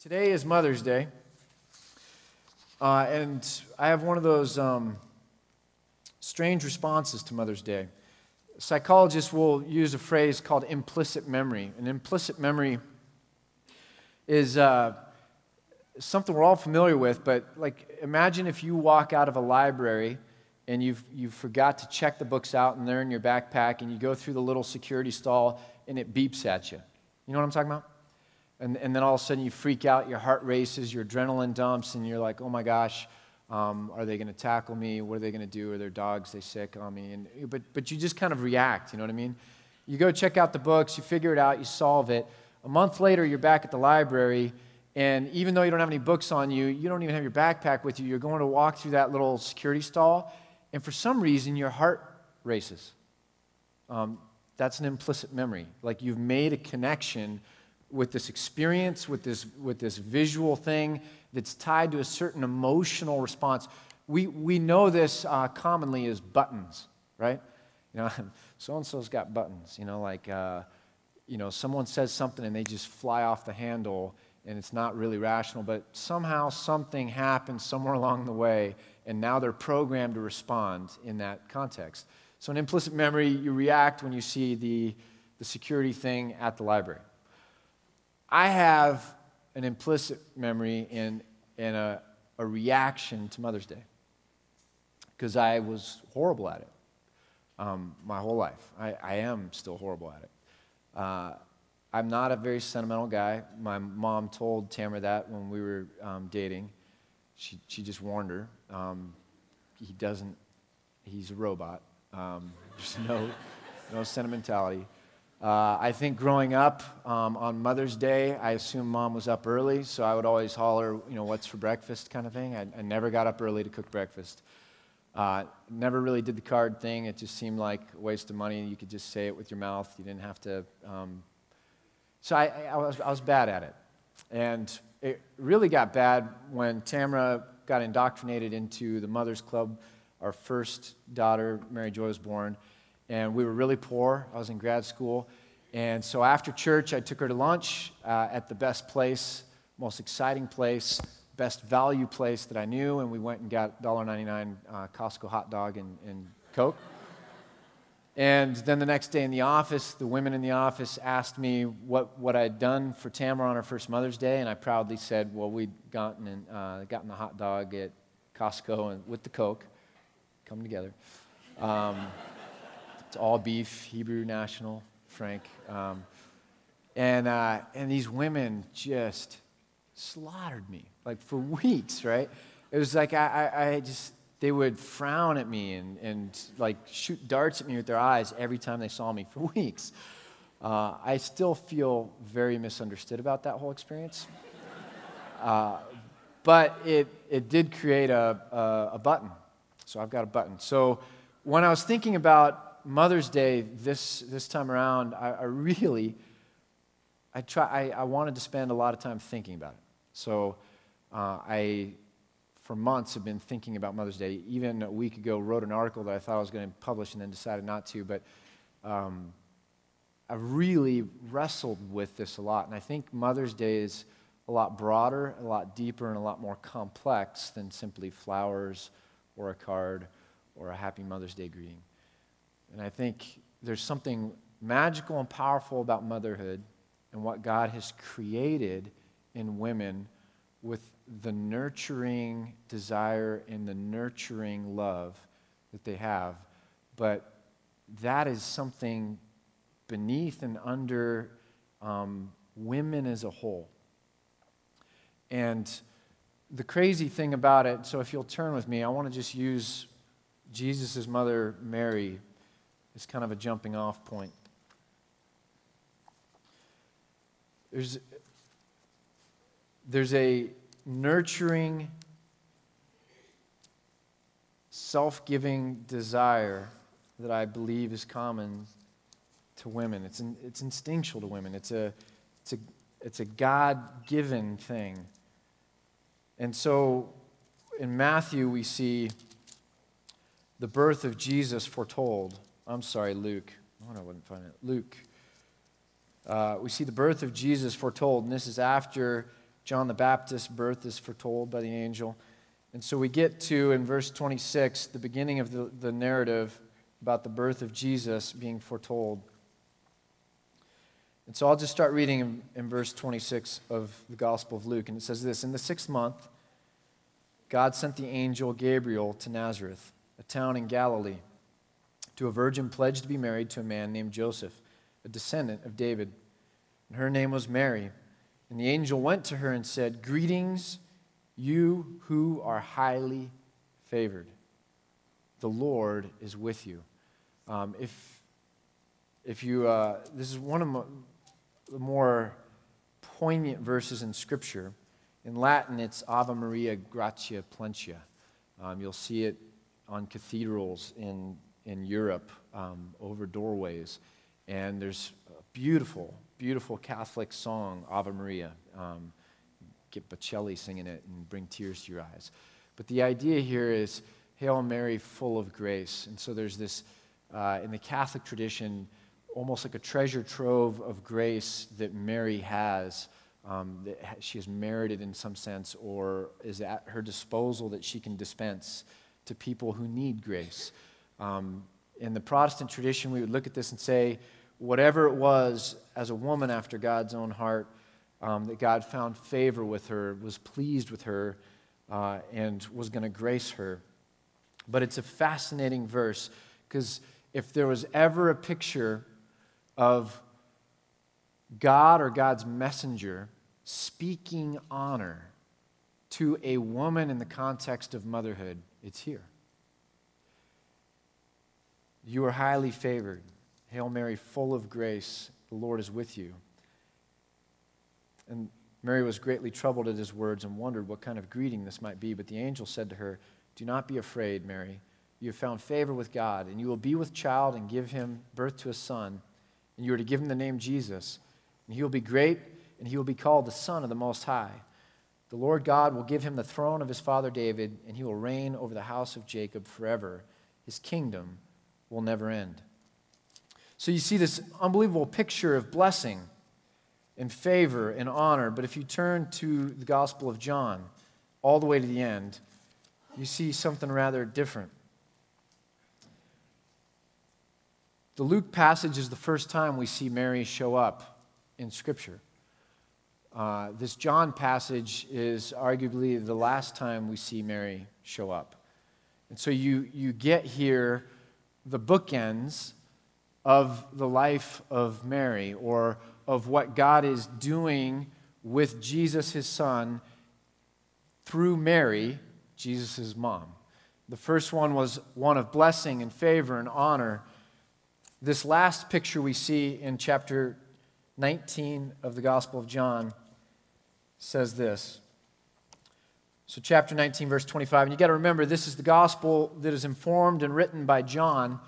Today is Mother's Day. Uh, and I have one of those um, strange responses to Mother's Day. Psychologists will use a phrase called implicit memory. And implicit memory is uh, something we're all familiar with, but like imagine if you walk out of a library and you've, you forgot to check the books out and they're in your backpack and you go through the little security stall and it beeps at you. You know what I'm talking about? And, and then all of a sudden you freak out, your heart races, your adrenaline dumps, and you're like, oh my gosh, um, are they going to tackle me? What are they going to do? Are their dogs they sick on me? And, but, but you just kind of react, you know what I mean? You go check out the books, you figure it out, you solve it. A month later, you're back at the library, and even though you don't have any books on you, you don't even have your backpack with you, you're going to walk through that little security stall, and for some reason, your heart races. Um, that's an implicit memory. Like you've made a connection with this experience, with this, with this visual thing that's tied to a certain emotional response. We, we know this uh, commonly as buttons, right? You know, so and so's got buttons. You know, like, uh, you know, someone says something and they just fly off the handle and it's not really rational, but somehow something happens somewhere along the way and now they're programmed to respond in that context. So, in implicit memory, you react when you see the, the security thing at the library. I have an implicit memory and, in a, a reaction to Mother's Day because I was horrible at it um, my whole life. I, I, am still horrible at it. Uh, I'm not a very sentimental guy. My mom told Tamara that when we were um, dating. She, she just warned her. Um, he doesn't, he's a robot. Um, there's no, no sentimentality. Uh, I think growing up um, on Mother's Day, I assumed mom was up early, so I would always holler, you know, what's for breakfast kind of thing. I, I never got up early to cook breakfast. Uh, never really did the card thing. It just seemed like a waste of money. You could just say it with your mouth. You didn't have to. Um... so I, I, was, I was bad at it. And it really got bad when Tamara got indoctrinated into the Mother's Club. Our first daughter, Mary Joy, was born and we were really poor. I was in grad school. And so after church, I took her to lunch uh, at the best place, most exciting place, best value place that I knew, and we went and got $1.99 uh, Costco hot dog and, and Coke. And then the next day in the office, the women in the office asked me what, what I'd done for Tamara on her first Mother's Day, and I proudly said, well, we'd gotten, uh, gotten the hot dog at Costco and with the Coke. Come together. Um, it's all beef, Hebrew National, Frank. Um, and, uh, and these women just slaughtered me, like for weeks, right? It was like I, I, I just, they would frown at me and, and like shoot darts at me with their eyes every time they saw me for weeks. Uh, I still feel very misunderstood about that whole experience. Uh, but it, it did create a, a, a, button. So I've got a button. So when I was thinking about Mother's Day this, this time around, I, I really, I, try, I, I, wanted to spend a lot of time thinking about it. So uh, I, for months, have been thinking about Mother's Day. Even a week ago, wrote an article that I thought I was going to publish and then decided not to. But um, I really wrestled with this a lot. And I think Mother's Day is a lot broader, a lot deeper, and a lot more complex than simply flowers or a card or a happy Mother's Day greeting. And I think there's something magical and powerful about motherhood and what God has created in women with the nurturing desire and the nurturing love that they have. But that is something beneath and under um, women as a whole. And the crazy thing about it, so if you'll turn with me, I want to just use Jesus' mother, Mary, is kind of a jumping off point. There's, there's a nurturing, self giving desire that I believe is common to women. It's, in, it's instinctual to women, it's a, it's a, it's a God given thing. And so in Matthew, we see the birth of Jesus foretold. I'm sorry, Luke. Oh, I wouldn't find it. Luke. Uh, we see the birth of Jesus foretold, and this is after John the Baptist's birth is foretold by the angel. And so we get to, in verse 26, the beginning of the, the narrative about the birth of Jesus being foretold. And so I'll just start reading in, in, verse 26 of the Gospel of Luke. And it says this In the sixth month, God sent the angel Gabriel to Nazareth, a town in Galilee, to a virgin pledged to be married to a man named Joseph, a descendant of David. And her name was Mary. And the angel went to her and said, Greetings, you who are highly favored. The Lord is with you. Um, if, if you, uh, this is one of the more poignant verses in Scripture. In Latin, it's Ave Maria Gratia Plena. Um, you'll see it on cathedrals in, in Europe um, over doorways. And there's a beautiful, beautiful Catholic song, Ave Maria. Um, get Bocelli singing it and bring tears to your eyes. But the idea here is Hail Mary, full of grace. And so there's this, uh, in the Catholic tradition, almost like a treasure trove of grace that Mary has. Um, that she has merited in some sense or is at her disposal that she can dispense to people who need grace. Um, in the Protestant tradition, we would look at this and say, whatever it was as a woman after God's own heart, um, that God found favor with her, was pleased with her, uh, and was going to grace her. But it's a fascinating verse because if there was ever a picture of God or God's messenger speaking honor to a woman in the context of motherhood, it's here. You are highly favored. Hail Mary, full of grace, the Lord is with you. And Mary was greatly troubled at his words and wondered what kind of greeting this might be. But the angel said to her, Do not be afraid, Mary. You have found favor with God, and you will be with child and give him birth to a son and you are to give him the name Jesus. And he will be great, and he will be called the Son of the Most High. The Lord God will give him the throne of his father David, and he will reign over the house of Jacob forever. His kingdom will never end. So you see this unbelievable picture of blessing and favor and honor. But if you turn to the Gospel of John, all the way to the end, you see something rather different. The Luke passage is the first time we see Mary show up in Scripture. Uh, this John passage is arguably the last time we see Mary show up. And so you, you get here the bookends of the life of Mary or of what God is doing with Jesus, his son, through Mary, Jesus' mom. The first one was one of blessing and favor and honor. This last picture we see in chapter 19 of the Gospel of John says this. So, chapter 19, verse 25. And you got to remember, this is the gospel that is informed and written by John.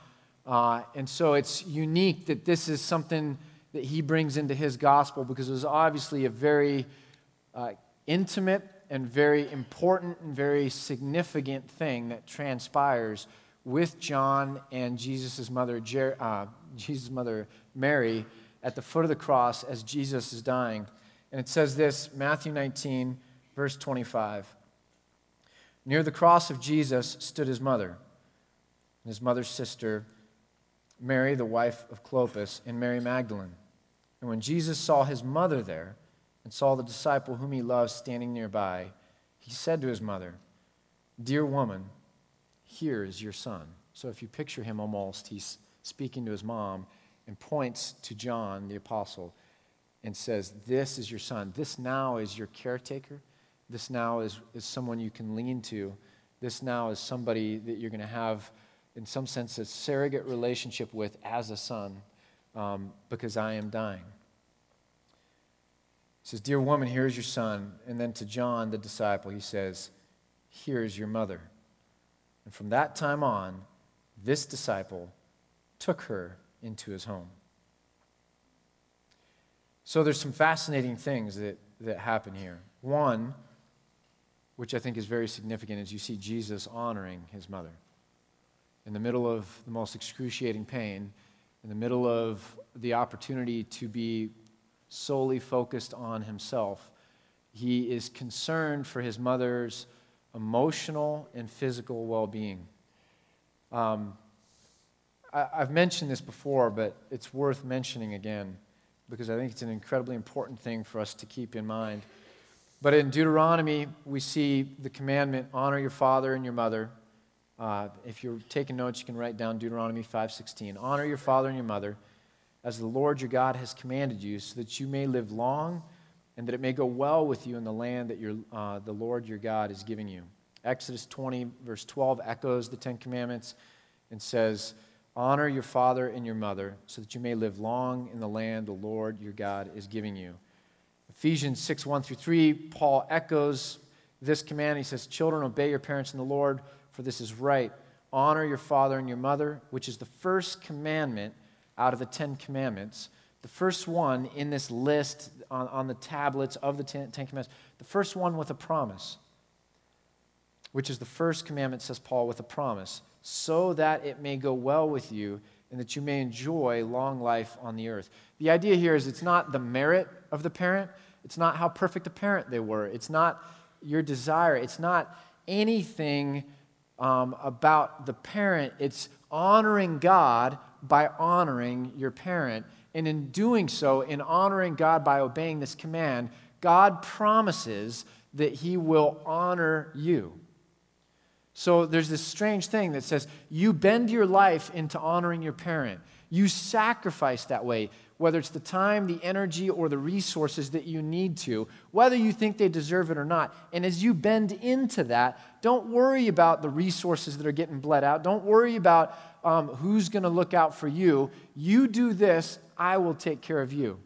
Uh, and so it's unique that this is something that he brings into his gospel because it was obviously a very uh, intimate and very important and very significant thing that transpires with John and Jesus' mother, Jer- uh, Jesus' mother Mary at the foot of the cross as Jesus is dying. And it says this Matthew 19, verse 25. Near the cross of Jesus stood his mother, and his mother's sister, Mary, the wife of Clopas, and Mary Magdalene. And when Jesus saw his mother there and saw the disciple whom he loved standing nearby, he said to his mother, Dear woman, here is your son. So if you picture him almost, he's speaking to his mom and points to John, the apostle, and says, This is your son. This now is your caretaker. This now is, is someone you can lean to. This now is somebody that you're going to have, in some sense, a surrogate relationship with as a son um, because I am dying. He says, Dear woman, here is your son. And then to John, the disciple, he says, Here is your mother. And from that time on, this disciple took her into his home. So there's some fascinating things that, that happen here. One, which I think is very significant, is you see Jesus honoring his mother. In the middle of the most excruciating pain, in the middle of the opportunity to be solely focused on himself, He is concerned for his mother's emotional and physical well being. Um, I've mentioned this before, but it's worth mentioning again because I think it's an incredibly important thing for us to keep in mind. But in Deuteronomy, we see the commandment honor your father and your mother. Uh, if you're taking notes, you can write down Deuteronomy 5:16. Honor your father and your mother, as the Lord your God has commanded you, so that you may live long and that it may go well with you in the land that your, uh, the Lord your God is giving you. Exodus 20, verse 12, echoes the Ten Commandments and says, Honor your father and your mother, so that you may live long in the land the Lord your God is giving you. Ephesians 6 1 through 3, Paul echoes this command. He says, Children, obey your parents in the Lord, for this is right. Honor your father and your mother, which is the first commandment out of the Ten Commandments. The first one in this list on, on the tablets of the Ten, Ten Commandments, the first one with a promise, which is the first commandment, says Paul, with a promise, so that it may go well with you and that you may enjoy long life on the earth. The idea here is it's not the merit of the parent, it's not how perfect a parent they were. It's not your desire. It's not anything um, about the parent. It's honoring God by honoring your parent. And in doing so, in honoring God by obeying this command, God promises that He will honor you. So there's this strange thing that says you bend your life into honoring your parent. You sacrifice that way whether it's the time, the energy, or the resources that you need to, whether you think they deserve it or not. And as you bend into that, don't worry about the resources that are getting bled out. Don't worry about um, who's going to look out for you. You do this, I will take care of you.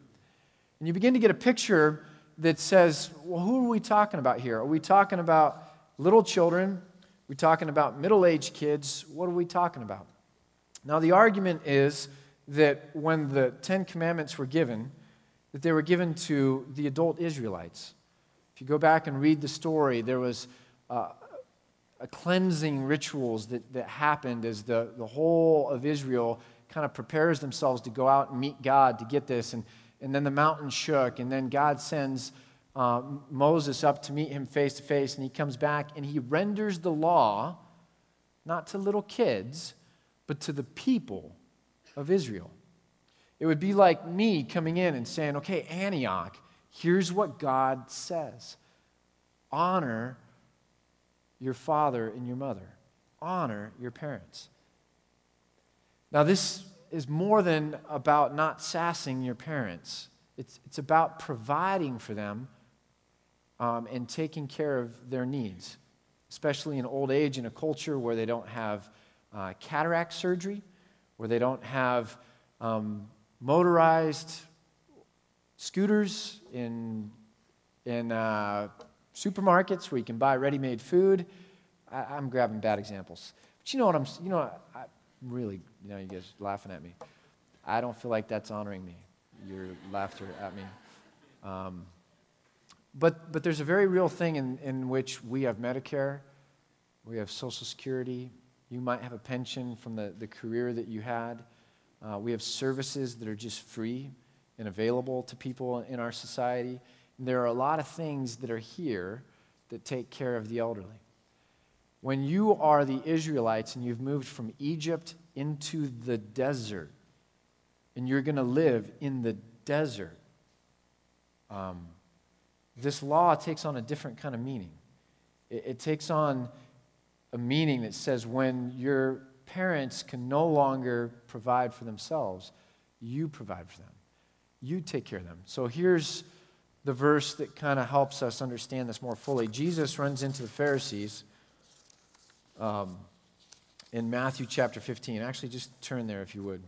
And you begin to get a picture that says, well, who are we talking about here? Are we talking about little children? Are we talking about middle aged kids? What are we talking about? Now, the argument is that when the Ten Commandments were given, that they were given to the adult Israelites. If you go back and read the story, there was uh, a cleansing rituals that, that happened as the, the whole of Israel kind of prepares themselves to go out and meet God to get this. And, and then the mountain shook, and then God sends uh, Moses up to meet him face to face, and he comes back and he renders the law not to little kids, but to the people of Israel. It would be like me coming in and saying, okay, Antioch, here's what God says honor your father and your mother, honor your parents. Now, this is more than about not sassing your parents, it's, it's about providing for them um, and taking care of their needs, especially in old age in a culture where they don't have uh, cataract surgery where they don't have um, motorized scooters in, in uh, supermarkets where you can buy ready made food. I, am grabbing bad examples. But you know what I'm, you know, I, really, you know, you guys laughing at me. I don't feel like that's honoring me, your laughter at me. Um, but, but there's a very real thing in, in which we have Medicare, we have Social Security, you might have a pension from the, the career that you had. Uh, we have services that are just free and available to people in our society. And there are a lot of things that are here that take care of the elderly. When you are the Israelites and you've moved from Egypt into the desert, and you're going to live in the desert, um, this law takes on a different kind of meaning. It, it takes on a meaning that says when your parents can no longer provide for themselves, you provide for them. You take care of them. So here's the verse that kind of helps us understand this more fully. Jesus runs into the Pharisees um, in Matthew chapter 15. Actually, just turn there if you would.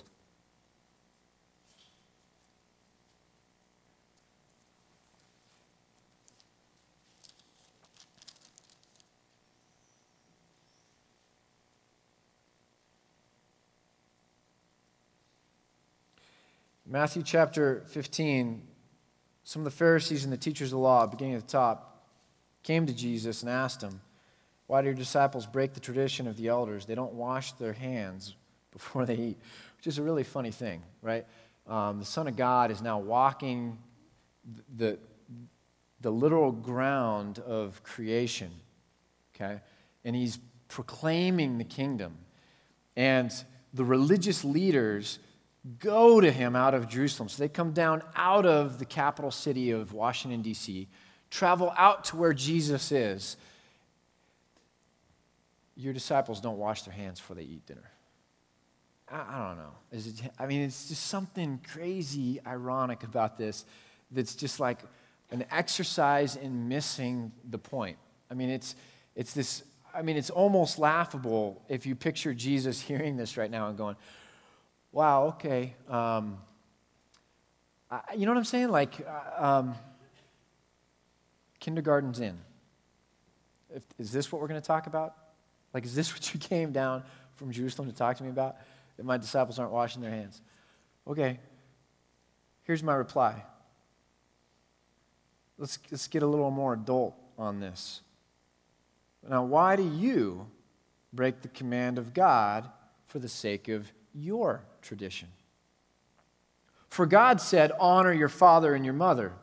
Matthew chapter 15, some of the Pharisees and the teachers of the law, beginning at the top, came to Jesus and asked him, Why do your disciples break the tradition of the elders? They don't wash their hands before they eat, which is a really funny thing, right? Um, the Son of God is now walking the, the literal ground of creation. Okay? And he's proclaiming the kingdom. And the religious leaders go to him out of Jerusalem. So they come down out of the capital city of Washington, D.C., travel out to where Jesus is. Your disciples don't wash their hands before they eat dinner. I, I don't know. Is it, I mean, it's just something crazy ironic about this that's just like an exercise in missing the point. I mean, it's, it's this, I mean, it's almost laughable if you picture Jesus hearing this right now and going, wow, okay. Um, I, you know what I'm saying? Like, uh, um, kindergarten's in. If, is this what we're going to talk about? Like, is this what you came down from Jerusalem to talk to me about? That my disciples aren't washing their hands. Okay, here's my reply. Let's, let's get a little more adult on this. Now, why do you break the command of God for the sake of your tradition? For God said, Honor your father and your mother,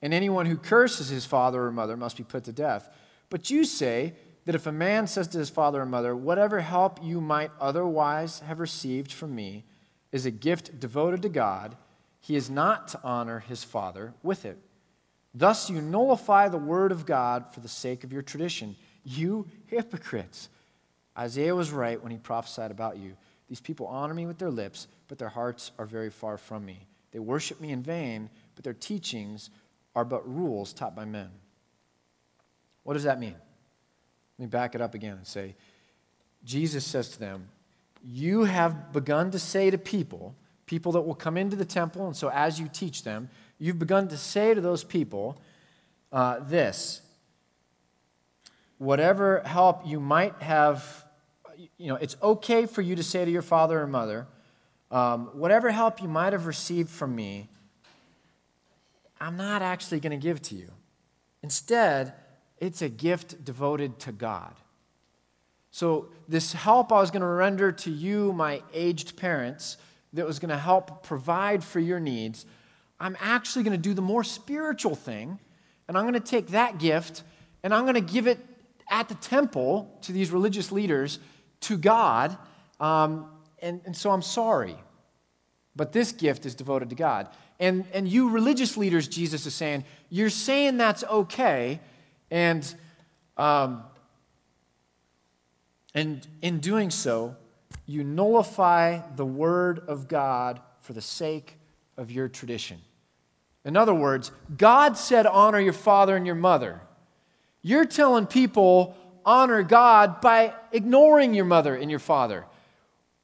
and anyone who curses his father or mother must be put to death. But you say that if a man says to his father or mother, Whatever help you might otherwise have received from me is a gift devoted to God, he is not to honor his father with it. Thus you nullify the word of God for the sake of your tradition. You hypocrites. Isaiah was right when he prophesied about you. These people honor me with their lips, but their hearts are very far from me. They worship me in vain, but their teachings are but rules taught by men. What does that mean? Let me back it up again and say Jesus says to them, You have begun to say to people, people that will come into the temple, and so as you teach them, you've begun to say to those people uh, this whatever help you might have, you know, it's okay for you to say to your father or mother, um, whatever help you might have received from me, I'm not actually going to give to you. Instead, it's a gift devoted to God. So, this help I was going to render to you, my aged parents, that was going to help provide for your needs, I'm actually going to do the more spiritual thing, and I'm going to take that gift and I'm going to give it at the temple to these religious leaders to God. Um, and, and so I'm sorry. But this gift is devoted to God. And, and you religious leaders, Jesus is saying, you're saying that's okay. And, um, and in doing so, you nullify the word of God for the sake of your tradition. In other words, God said, honor your father and your mother. You're telling people, honor God by ignoring your mother and your father.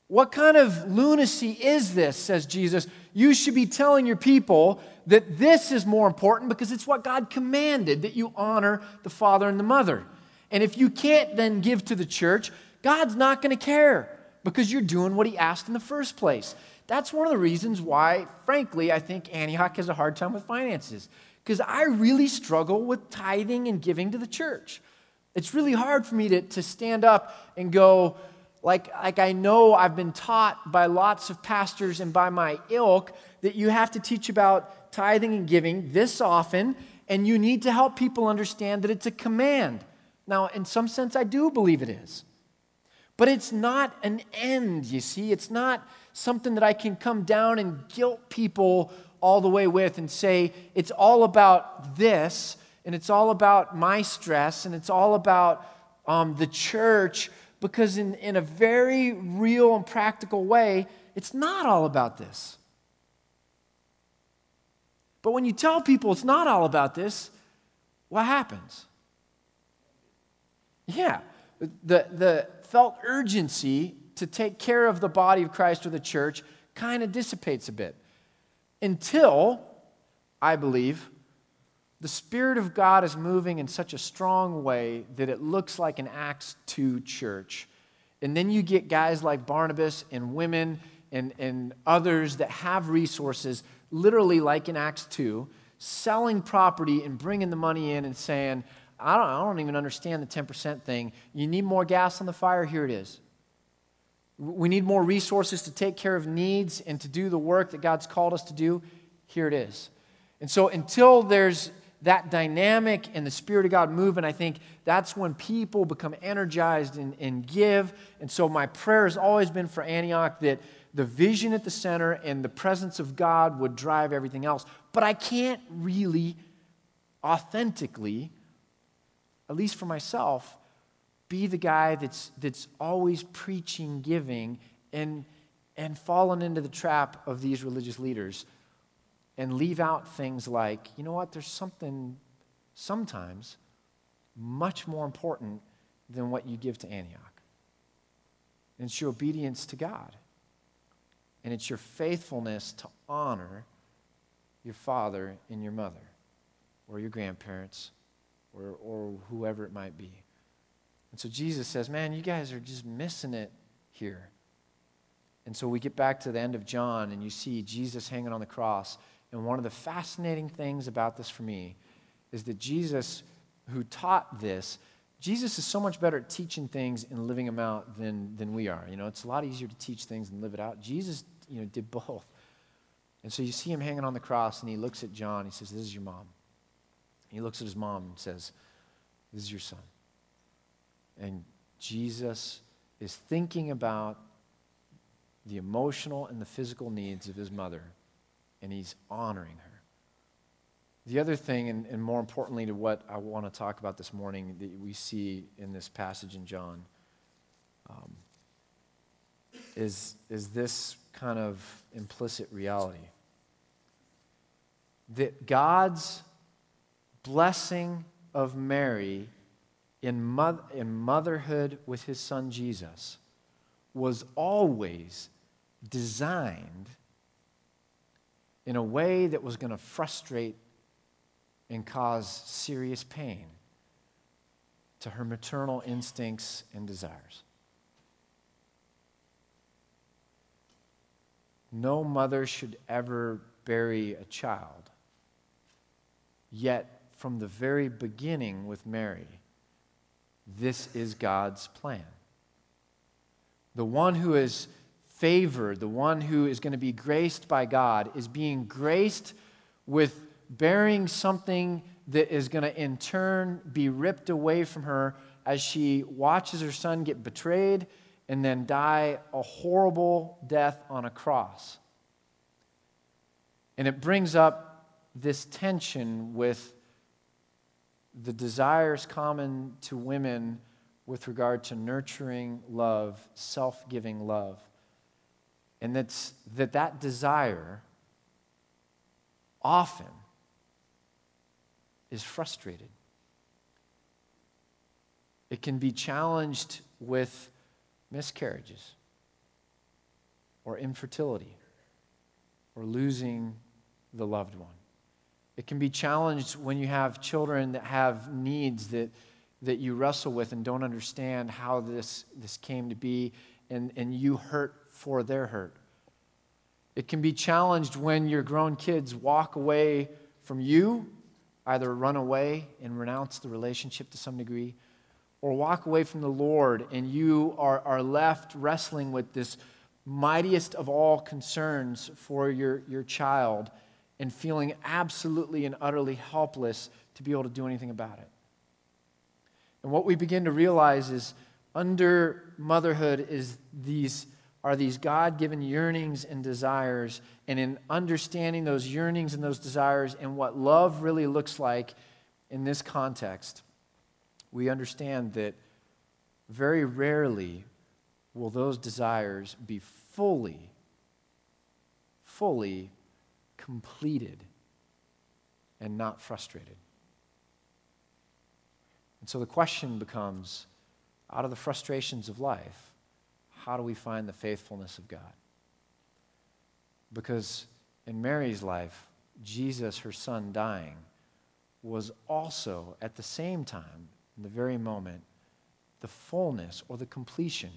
What kind of lunacy is this, says Jesus? You should be telling your people that this is more important because it's what God commanded that you honor the father and the mother. And if you can't then give to the church, God's not going to care because you're doing what He asked in the first place. That's one of the reasons why, frankly, I think Antioch has a hard time with finances. Because I really struggle with tithing and giving to the church. It's really hard for me to, to stand up and go, like, like I know I've been taught by lots of pastors and by my ilk that you have to teach about tithing and giving this often, and you need to help people understand that it's a command. Now, in some sense, I do believe it is. But it's not an end, you see. It's not something that I can come down and guilt people all the way with and say, it's all about this, and it's all about my stress, and it's all about um, the church, because in, in a very real and practical way, it's not all about this. But when you tell people it's not all about this, what happens? Yeah, the, the felt urgency to take care of the body of Christ or the church kind of dissipates a bit until, I believe, the Spirit of God is moving in such a strong way that it looks like an Acts 2 church. And then you get guys like Barnabas and women and, and others that have resources, literally like in Acts 2, selling property and bringing the money in and saying, I don't, I don't even understand the 10% thing. You need more gas on the fire? Here it is. We need more resources to take care of needs and to do the work that God's called us to do. Here it is. And so until there's that dynamic and the Spirit of God move, and I think that's when people become energized and, and give. And so my prayer has always been for Antioch that the vision at the center and the presence of God would drive everything else. But I can't really authentically, at least for myself, be the guy that's, that's always preaching giving and, and fallen into the trap of these religious leaders and leave out things like, you know what, there's something sometimes much more important than what you give to Antioch. And it's your obedience to God. And it's your faithfulness to honor your father and your mother, or your grandparents, or, or whoever it might be. And so Jesus says, Man, you guys are just missing it here. And so we get back to the end of John, and you see Jesus hanging on the cross. And one of the fascinating things about this for me is that Jesus, who taught this, Jesus is so much better at teaching things and living them out than, than we are. You know, it's a lot easier to teach things and live it out. Jesus, you know, did both. And so you see him hanging on the cross, and he looks at John. He says, This is your mom. He looks at his mom and says, This is your son. And Jesus is thinking about the emotional and the physical needs of his mother, and he's honoring her. The other thing, and, and more importantly to what I want to talk about this morning, that we see in this passage in John, um, is, is this kind of implicit reality that God's blessing of Mary in, in motherhood with his son Jesus was always designed in a way that was going to frustrate and cause serious pain to her maternal instincts and desires. No mother should ever bury a child Yet, from the very beginning with Mary, this is God's plan. The one who is favored, the one who is going to be graced by God, is being graced with bearing something that is going to in turn be ripped away from her as she watches her son get betrayed and then die a horrible death on a cross. And it brings up this tension with the desires common to women with regard to nurturing love, self giving love. And that's, that that desire often is frustrated. It can be challenged with miscarriages or infertility or losing the loved one. It can be challenged when you have children that have needs that, that you wrestle with and don't understand how this, this came to be, and, and you hurt for their hurt. It can be challenged when your grown kids walk away from you, either run away and renounce the relationship to some degree, or walk away from the Lord and you are, are left wrestling with this mightiest of all concerns for your, your child and feeling absolutely and utterly helpless to be able to do anything about it. And what we begin to realize is under motherhood is these are these God-given yearnings and desires and in understanding those yearnings and those desires and what love really looks like in this context we understand that very rarely will those desires be fully fully completed and not frustrated. And so the question becomes out of the frustrations of life, how do we find the faithfulness of God? Because in Mary's life, Jesus, her son, dying, was also at the same time, in the very moment, the fullness or the completion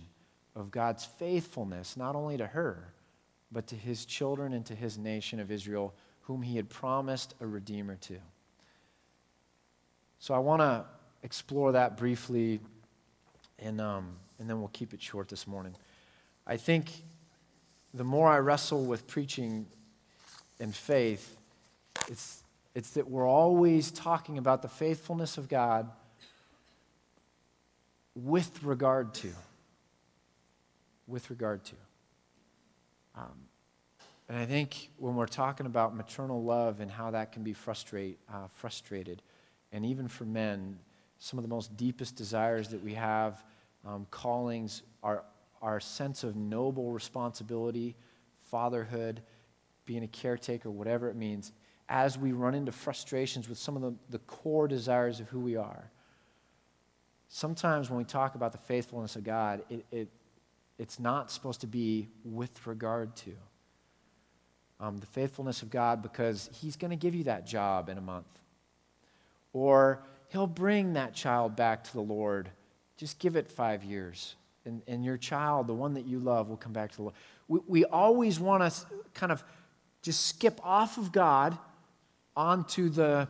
of God's faithfulness, not only to her, but to his children and to his nation of Israel, whom he had promised a redeemer to. So I want to explore that briefly, and, um, and then we'll keep it short this morning. I think the more I wrestle with preaching and faith, it's, It's that we're always talking about the faithfulness of God with regard to. With regard to. Um, and I think when we're talking about maternal love and how that can be frustrate, uh, frustrated, and even for men, some of the most deepest desires that we have, um, callings, our, our sense of noble responsibility, fatherhood, being a caretaker, whatever it means, as we run into frustrations with some of the, the core desires of who we are. Sometimes when we talk about the faithfulness of God, it, it it's not supposed to be with regard to. Um, the faithfulness of God because He's going to give you that job in a month. Or He'll bring that child back to the Lord. Just give it five years. And, and your child, the one that you love, will come back to the Lord. We, we always want to kind of just skip off of God onto the,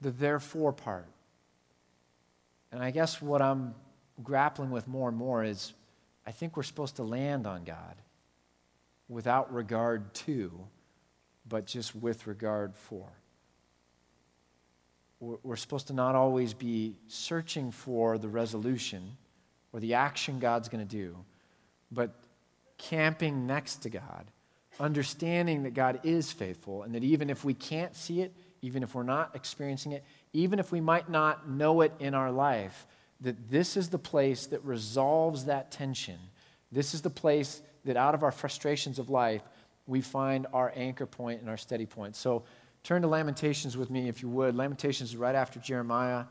the therefore part. And I guess what I'm grappling with more and more is I think we're supposed to land on God without regard to, but just with regard for. We're supposed to not always be searching for the resolution or the action God's going to do, but camping next to God, understanding that God is faithful and that even if we can't see it, even if we're not experiencing it, even if we might not know it in our life, that this is the place that resolves that tension. This is the place that out of our frustrations of life, we find our anchor point and our steady point. So turn to Lamentations with me, if you would. Lamentations is right after Jeremiah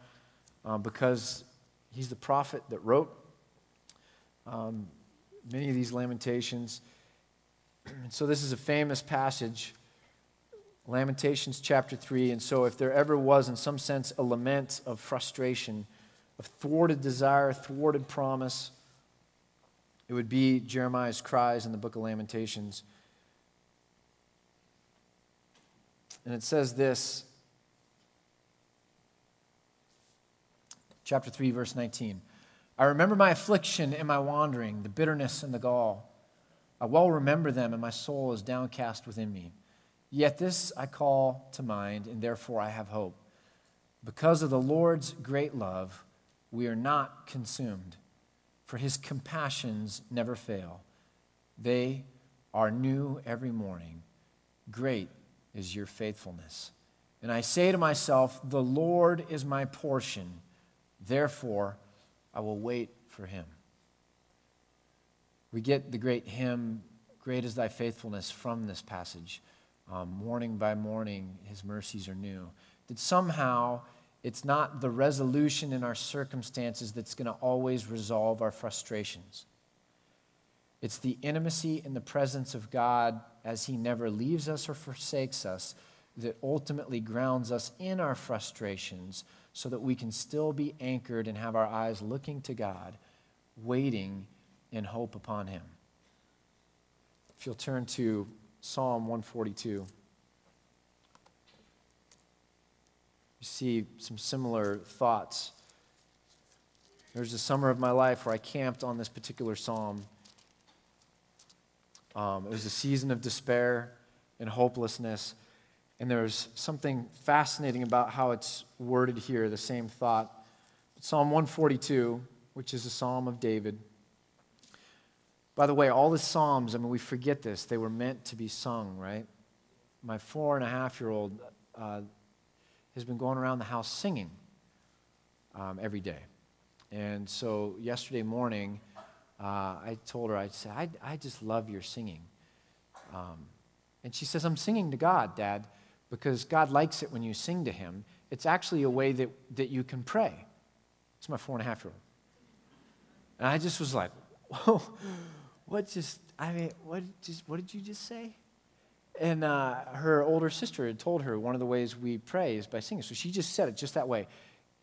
um, because he's the prophet that wrote um, many of these Lamentations. so this is a famous passage. Lamentations chapter 3. And so, if there ever was, in some sense, a lament of frustration, of thwarted desire, thwarted promise. It would be Jeremiah's cries in the book of Lamentations. And it says this, chapter 3, verse 19. I remember my affliction and my wandering, the bitterness and the gall. I well remember them, and my soul is downcast within me. Yet this I call to mind, and therefore I have hope. Because of the Lord's great love, we are not consumed, for his compassions never fail. They are new every morning. Great is your faithfulness. And I say to myself, The Lord is my portion, therefore I will wait for him. We get the great hymn, Great is thy faithfulness, from this passage. Um, morning by morning, his mercies are new. That somehow it's not the resolution in our circumstances that's going to always resolve our frustrations. It's the intimacy in the presence of God as He never leaves us or forsakes us that ultimately grounds us in our frustrations so that we can still be anchored and have our eyes looking to God, waiting in hope upon Him. If you'll turn to Psalm 142. you see some similar thoughts. There's a summer of my life where I camped on this particular psalm. Um, it was a season of despair and hopelessness. And there's something fascinating about how it's worded here, the same thought. Psalm 142, which is a psalm of David. By the way, all the psalms, I mean, we forget this, they were meant to be sung, right? My four and a half year old, uh, has been going around the house singing um, every day. And so yesterday morning, uh, I told her, I said, I, I just love your singing. Um, and she says, I'm singing to God, Dad, because God likes it when you sing to Him. It's actually a way that, that you can pray. It's my four and a half year old. And I just was like, whoa, what just, I mean, what, just, what did you just say? And uh, her older sister had told her one of the ways we pray is by singing. So she just said it just that way.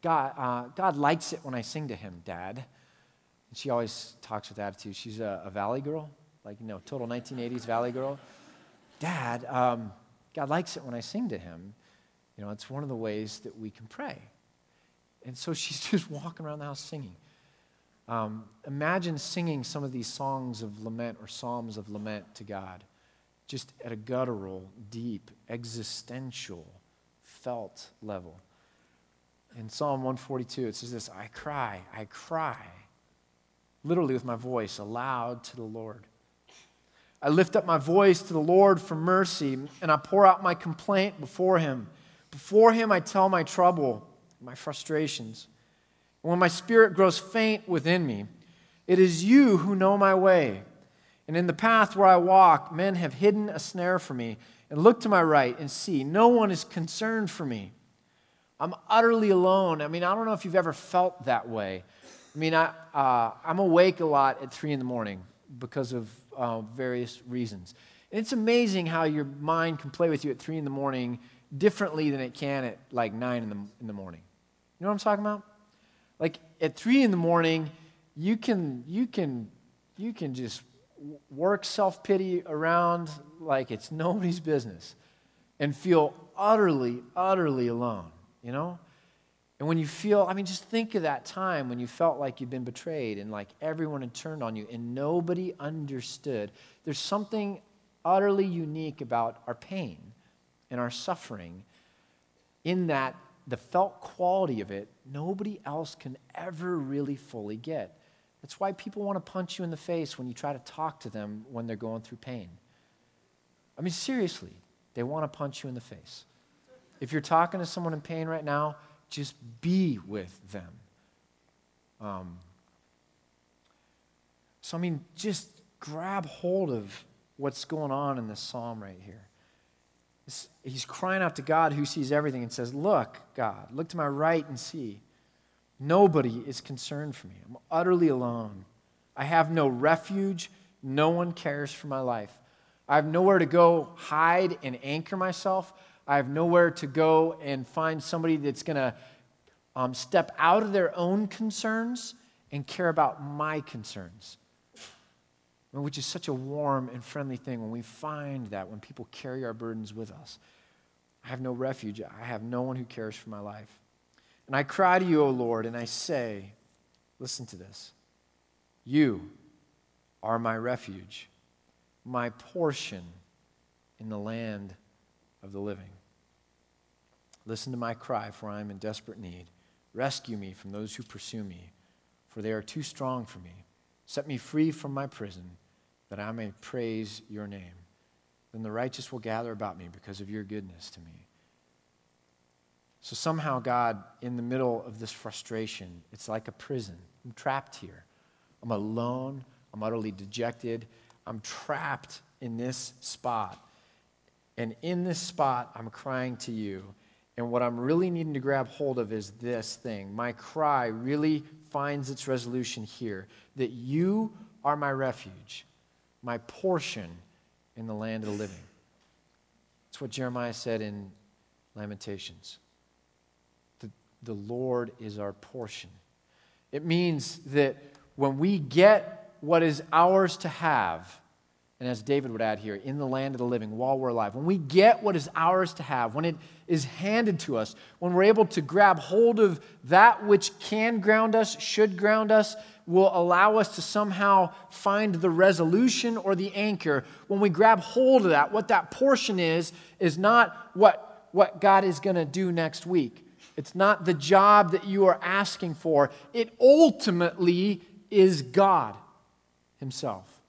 God, uh, God likes it when I sing to him, Dad. And she always talks with attitude. She's a, a Valley girl, like, you know, total 1980s Valley girl. Dad, um, God likes it when I sing to him. You know, it's one of the ways that we can pray. And so she's just walking around the house singing. Um, imagine singing some of these songs of lament or psalms of lament to God just at a guttural, deep, existential, felt level. In Psalm 142, it says this I cry, I cry, literally with my voice, aloud to the Lord. I lift up my voice to the Lord for mercy, and I pour out my complaint before him. Before him, I tell my trouble, my frustrations. And when my spirit grows faint within me, it is you who know my way. And in the path where I walk, men have hidden a snare for me. And look to my right and see, no one is concerned for me. I'm utterly alone. I mean, I don't know if you've ever felt that way. I mean, I, uh, I'm awake a lot at 3 in the morning because of uh, various reasons. And it's amazing how your mind can play with you at 3 in the morning differently than it can at like 9 in the, in the morning. You know what I'm talking about? Like at 3 in the morning, you can, you can, you can just work self pity around like it's nobody's business and feel utterly, utterly alone, you know? And when you feel, I mean, just think of that time when you felt like you'd been betrayed and like everyone had turned on you and nobody understood. There's something utterly unique about our pain and our suffering in that the felt quality of it, nobody else can ever really fully get. That's why people want to punch you in the face when you try to talk to them when they're going through pain. I mean, seriously, they want to punch you in the face. If you're talking to someone in pain right now, just be with them. Um, so, I mean, just grab hold of what's going on in this psalm right here. He's crying out to God who sees everything and says, Look, God, look to my right and see. Nobody is concerned for me. I'm utterly alone. I have no refuge. No one cares for my life. I have nowhere to go hide and anchor myself. I have nowhere to go and find somebody that's going to um, step out of their own concerns and care about my concerns. Which is such a warm and friendly thing when we find that, when people carry our burdens with us. I have no refuge. I have no one who cares for my life. And I cry to you, O Lord, and I say, listen to this. You are my refuge, my portion in the land of the living. Listen to my cry, for I am in desperate need. Rescue me from those who pursue me, for they are too strong for me. Set me free from my prison, that I may praise your name. Then the righteous will gather about me because of your goodness to me. So somehow, God, in the middle of this frustration, it's like a prison. I'm trapped here. I'm alone. I'm utterly dejected. I'm trapped in this spot. And in this spot, I'm crying to you. And what I'm really needing to grab hold of is this thing. My cry really finds its resolution here that you are my refuge, my portion in the land of the living. That's what Jeremiah said in Lamentations the the Lord is our portion. It means that when we get what is ours to have, and as David would add here, in the land of the living while we're alive, when we get what is ours to have, when it is handed to us, when we're able to grab hold of that which can ground us, should ground us, will allow us to somehow find the resolution or the anchor, when we grab hold of that, what that portion is, is not what, what God is going to do next week. It's not the job that you are asking for. It ultimately is God Himself.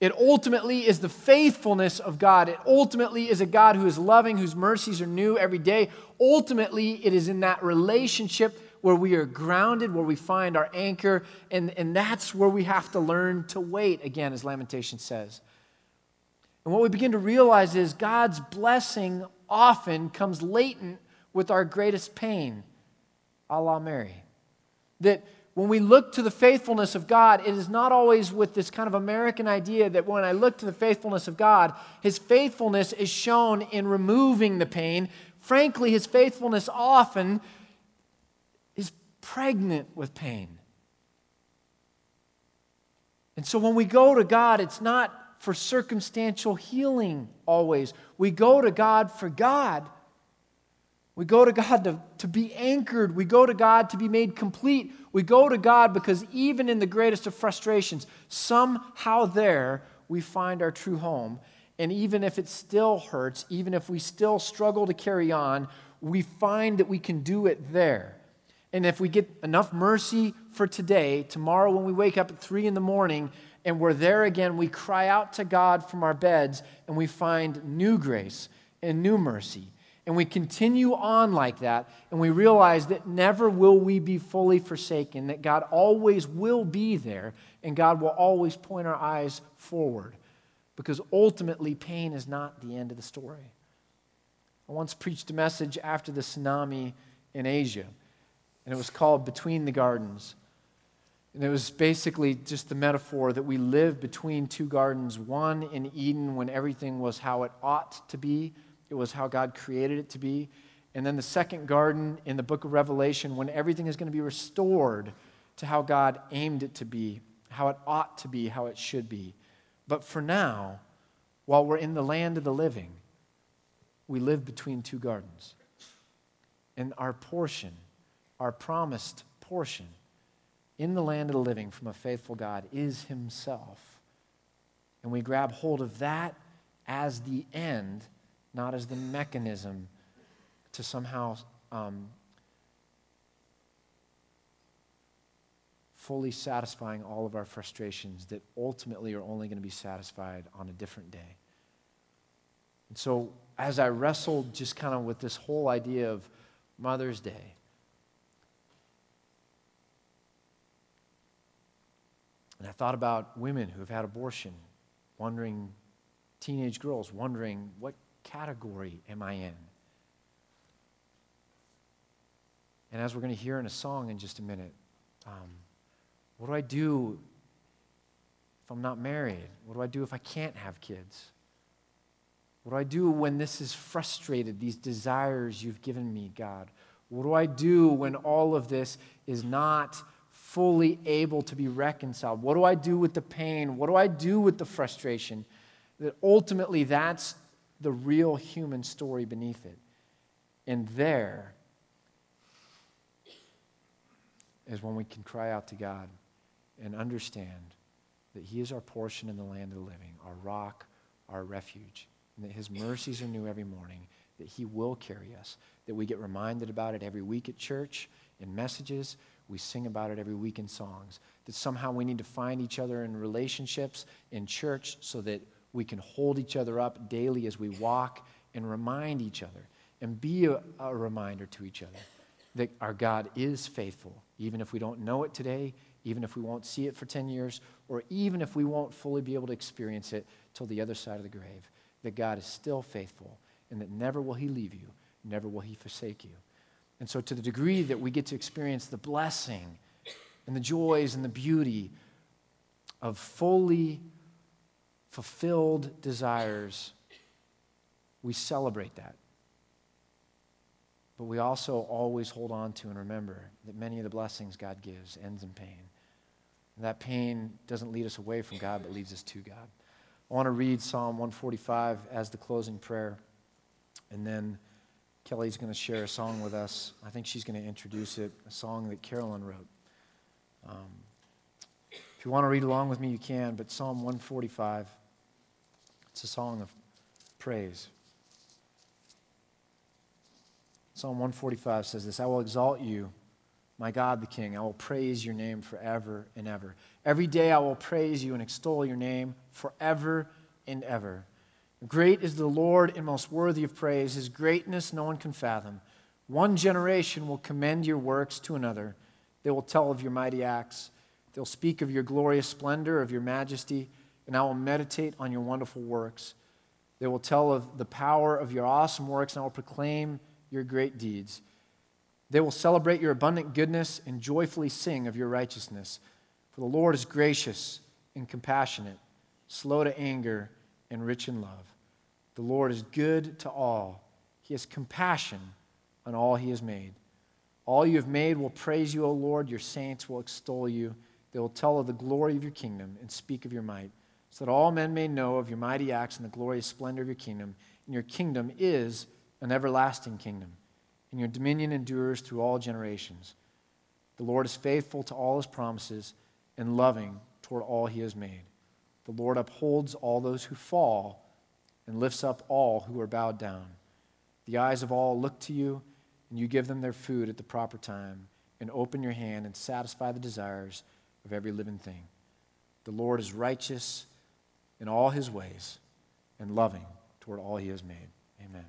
It ultimately is the faithfulness of God. It ultimately is a God who is loving, whose mercies are new every day. Ultimately, it is in that relationship where we are grounded, where we find our anchor, and, and that's where we have to learn to wait, again, as Lamentation says. And what we begin to realize is God's blessing often comes latent with our greatest pain, a la Mary. That when we look to the faithfulness of God, it is not always with this kind of American idea that when I look to the faithfulness of God, his faithfulness is shown in removing the pain. Frankly, his faithfulness often is pregnant with pain. And so when we go to God, it's not for circumstantial healing always. We go to God for God we go to God to, to be anchored. We go to God to be made complete. We go to God because even in the greatest of frustrations, somehow there we find our true home. And even if it still hurts, even if we still struggle to carry on, we find that we can do it there. And if we get enough mercy for today, tomorrow when we wake up at three in the morning and we're there again, we cry out to God from our beds and we find new grace and new mercy. And we continue on like that, and we realize that never will we be fully forsaken, that God always will be there, and God will always point our eyes forward. Because ultimately, pain is not the end of the story. I once preached a message after the tsunami in Asia, and it was called Between the Gardens. And it was basically just the metaphor that we live between two gardens one in Eden when everything was how it ought to be, it was how God created it to be. And then the second garden in the book of Revelation when everything is going to be restored to how God aimed it to be, how it ought to be, how it should be. But for now, while we're in the land of the living, we live between two gardens. And our portion, our promised portion in the land of the living from a faithful God is Himself. And we grab hold of that as the end, not as the mechanism to somehow um, fully satisfying all of our frustrations that ultimately are only going to be satisfied on a different day. And so, as I wrestled just kind of with this whole idea of Mother's Day, and I thought about women who have had abortion, wondering, teenage girls wondering, what category am I in? And as we're going to hear in a song in just a minute, um, what do I do if I'm not married? What do I do if I can't have kids? What do I do when this is frustrated, these desires you've given me, God? What do I do when all of this is not fully able to be reconciled? What do I do with the pain? What do I do with the frustration? That ultimately, that's the real human story beneath it. And there is when we can cry out to God and understand that He is our portion in the land of the living, our rock, our refuge, and that His mercies are new every morning, that He will carry us, that we get reminded about it every week at church, in messages, we sing about it every week in songs, that somehow we need to find each other in relationships in church so that we can hold each other up daily as we walk and remind each other and be a, a reminder to each other that our God is faithful, even if we don't know it today, even if we won't see it for 10 years, or even if we won't fully be able to experience it till the other side of the grave, that God is still faithful and that never will He leave you, never will He forsake you. And so, to the degree that we get to experience the blessing and the joys and the beauty of fully fulfilled desires, we celebrate that. But we also always hold on to and remember that many of the blessings God gives ends in pain. And that pain doesn't lead us away from God, but leads us to God. I want to read Psalm 145 as the closing prayer. And then Kelly's going to share a song with us. I think she's going to introduce it, a song that Carolyn wrote. Um, if you want to read along with me, you can, but Psalm 145, it's a song of praise. Psalm 145 says this I will exalt you, my God the King. I will praise your name forever and ever. Every day I will praise you and extol your name forever and ever. Great is the Lord and most worthy of praise. His greatness no one can fathom. One generation will commend your works to another. They will tell of your mighty acts. They'll speak of your glorious splendor, of your majesty, and I will meditate on your wonderful works. They will tell of the power of your awesome works, and I will proclaim your great deeds. They will celebrate your abundant goodness and joyfully sing of your righteousness. For the Lord is gracious and compassionate, slow to anger, and rich in love. The Lord is good to all. He has compassion on all he has made. All you have made will praise you, O Lord. Your saints will extol you. They will tell of the glory of your kingdom and speak of your might, so that all men may know of your mighty acts and the glorious splendor of your kingdom. And your kingdom is an everlasting kingdom, and your dominion endures through all generations. The Lord is faithful to all his promises and loving toward all he has made. The Lord upholds all those who fall and lifts up all who are bowed down. The eyes of all look to you, and you give them their food at the proper time, and open your hand and satisfy the desires of every living thing. The Lord is righteous in all his ways and loving toward all he has made. Amen.